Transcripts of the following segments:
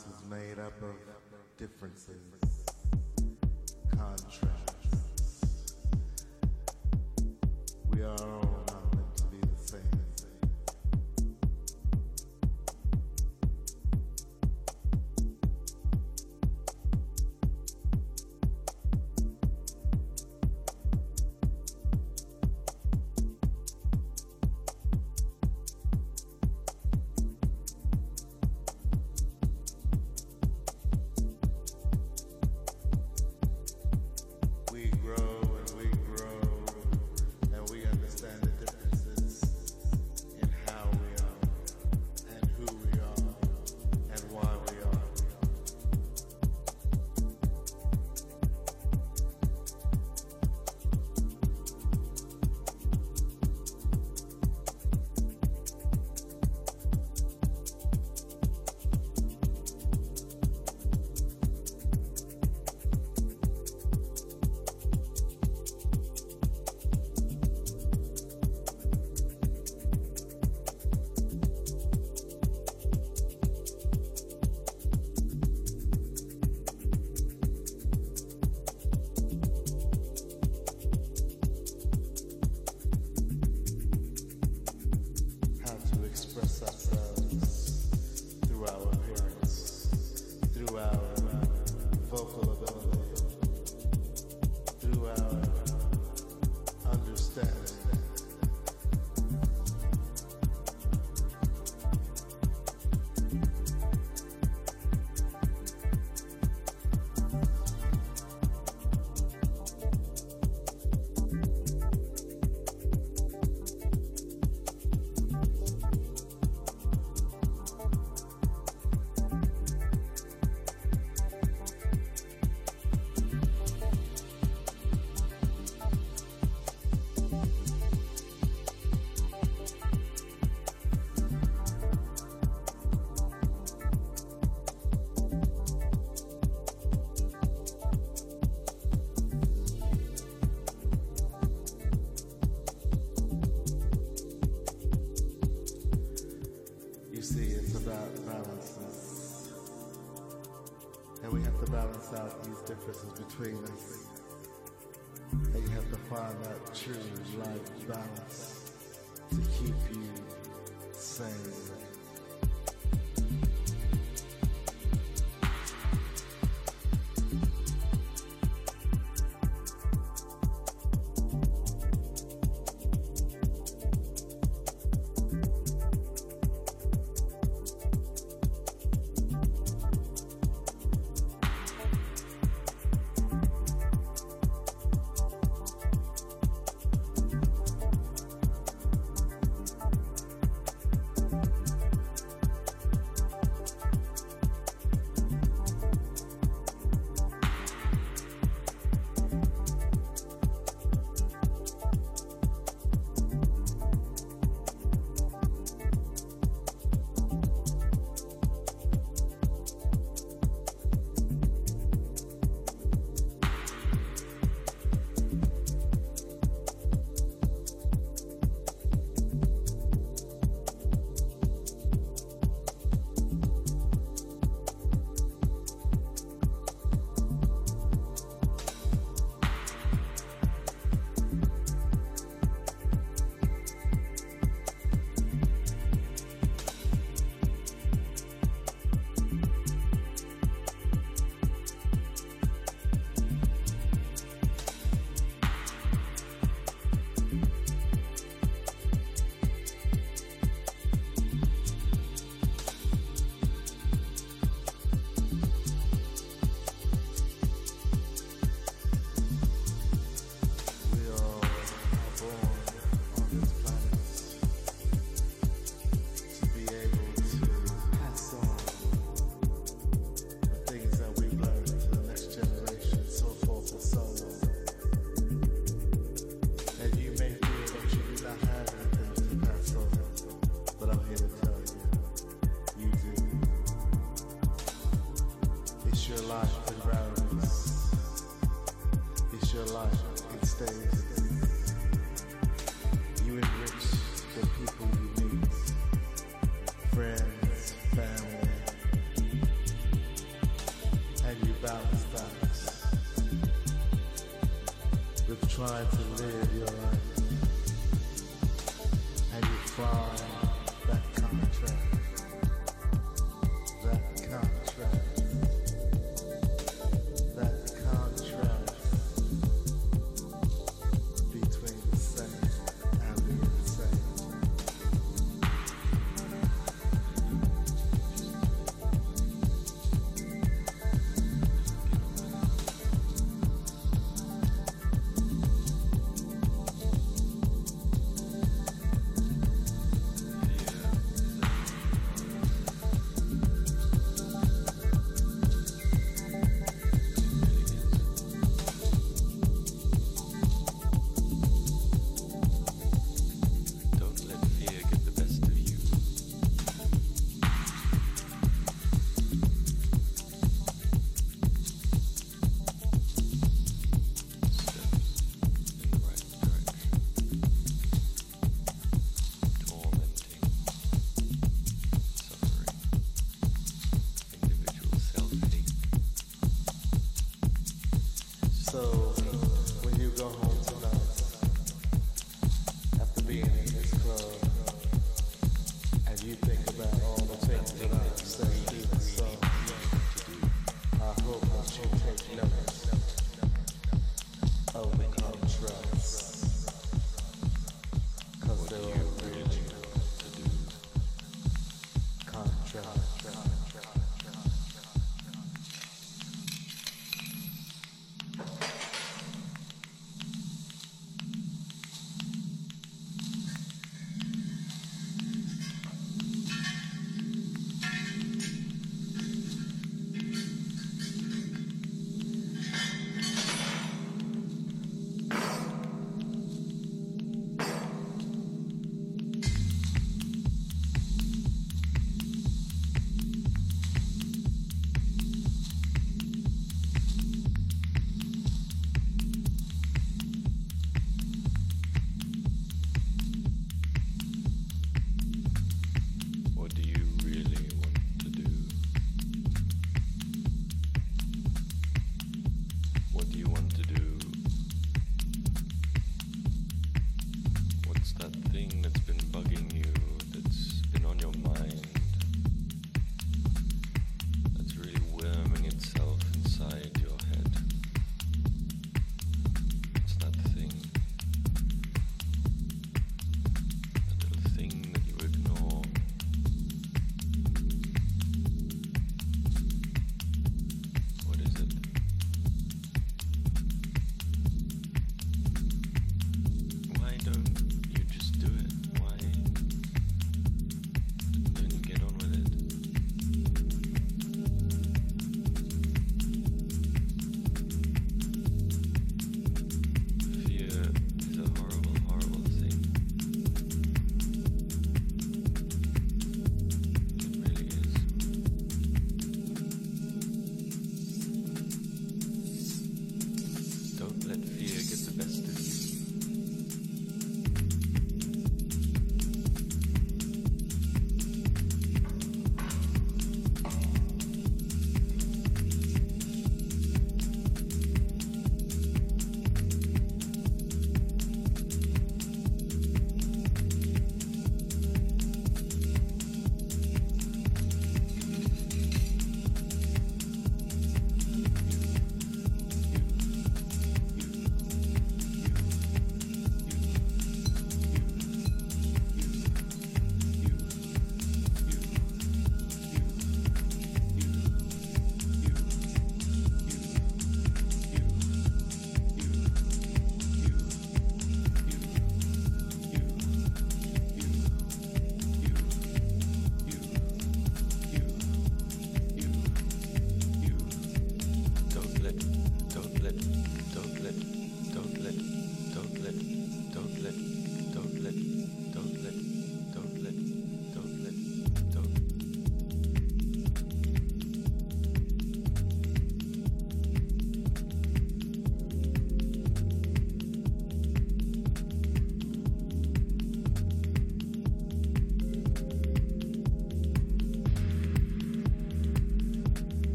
balance is made up of differences, contrasts. We are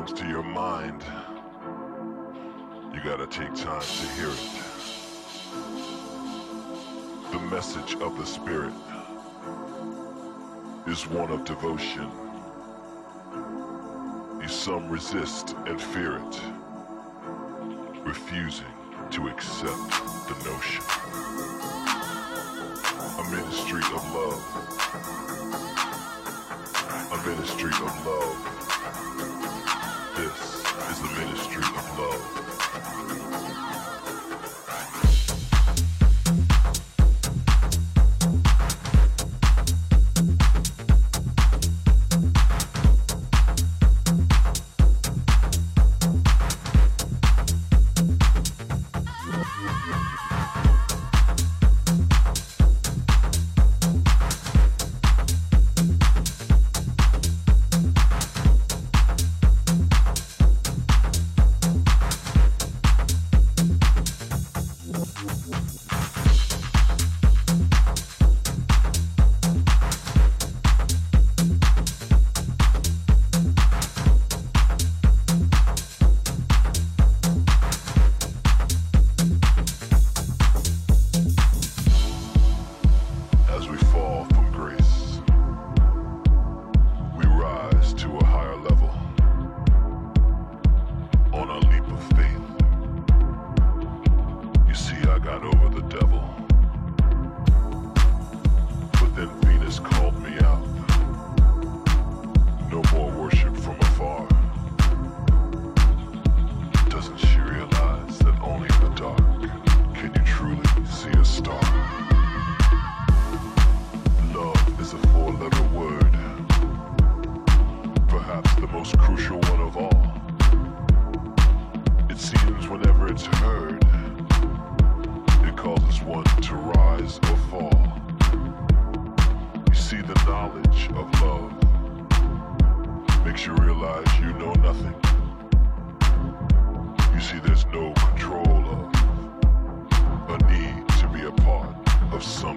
comes to your mind, you gotta take time to hear it. The message of the Spirit is one of devotion. If some resist and fear it, refusing to accept the notion. A ministry of love. A ministry of love. no controller. A need to be a part of some.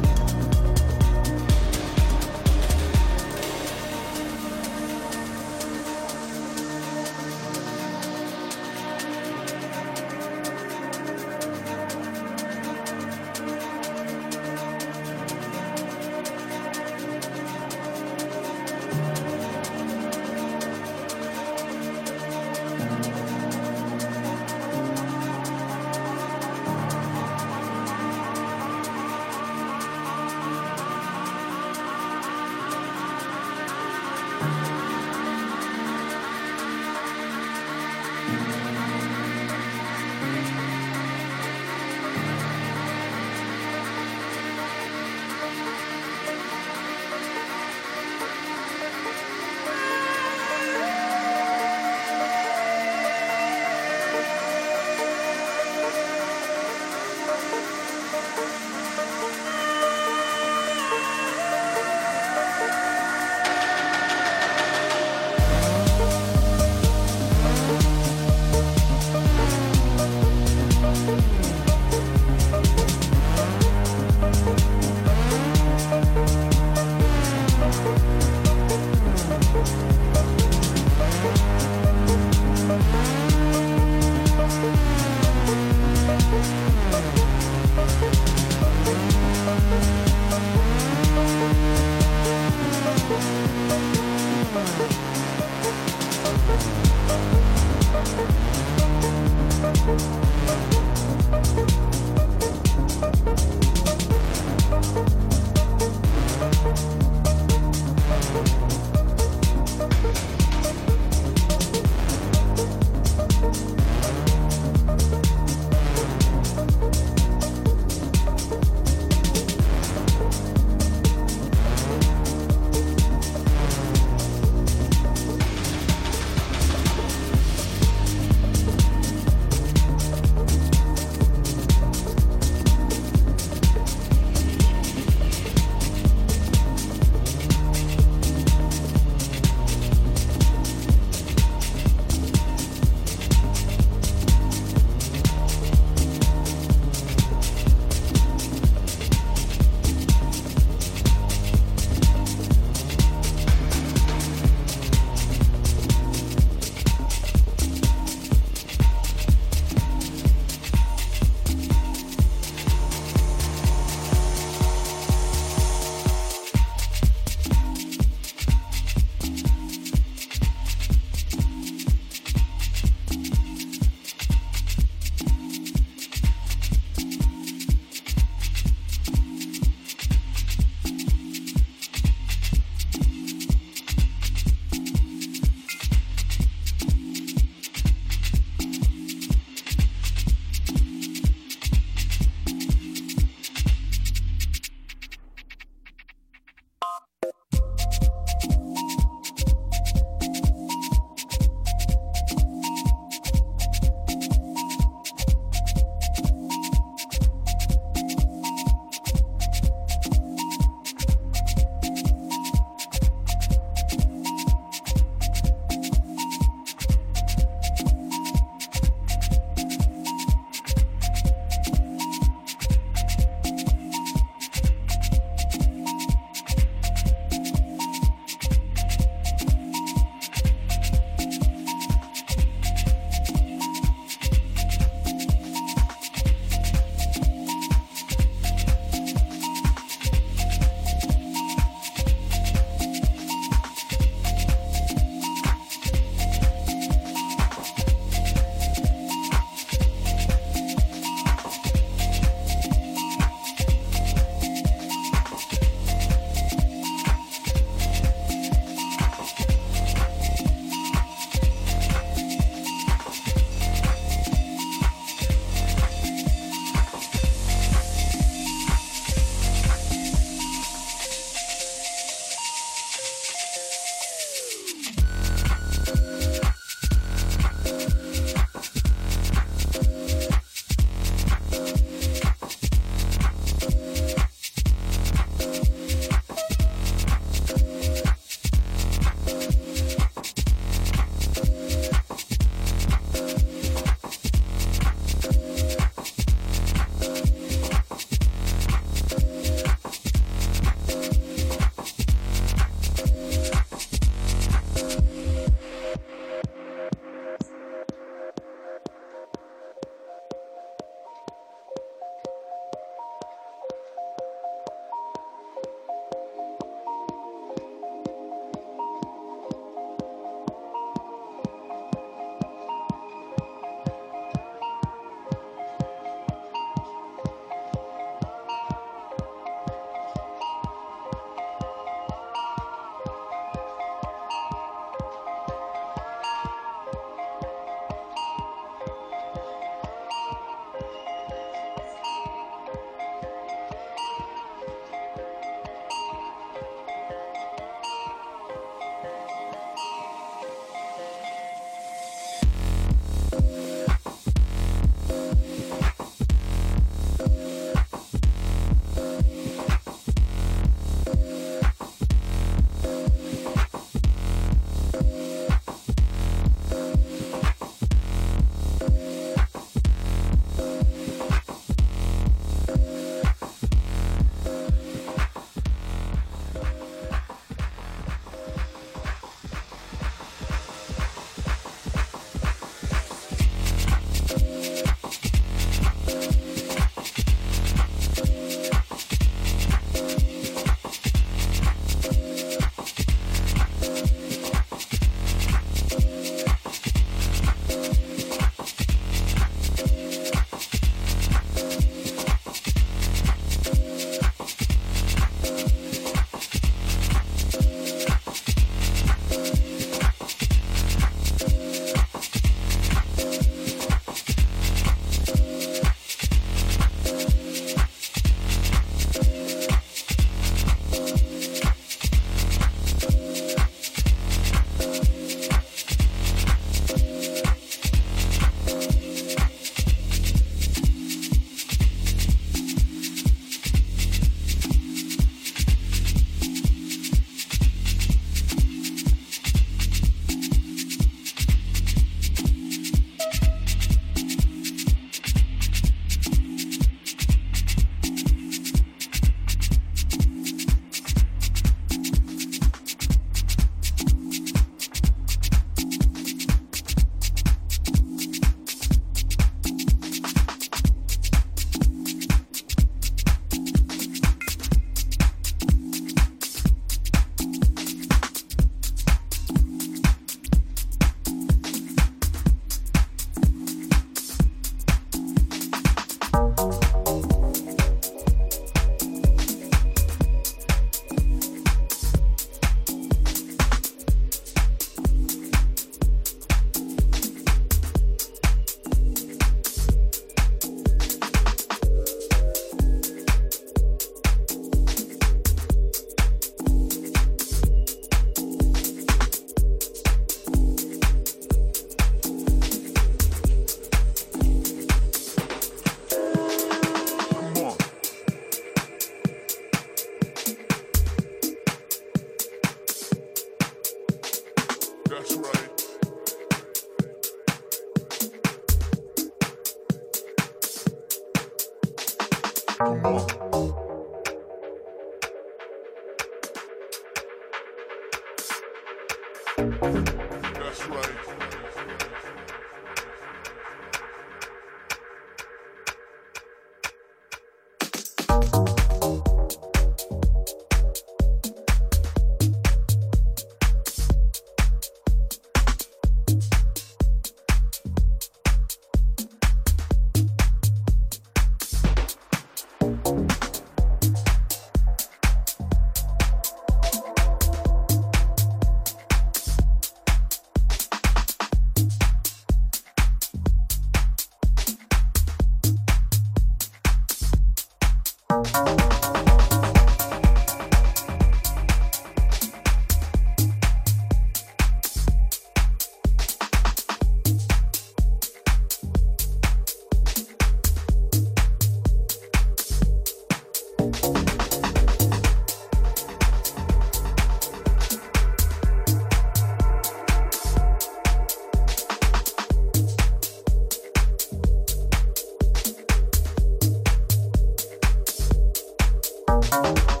You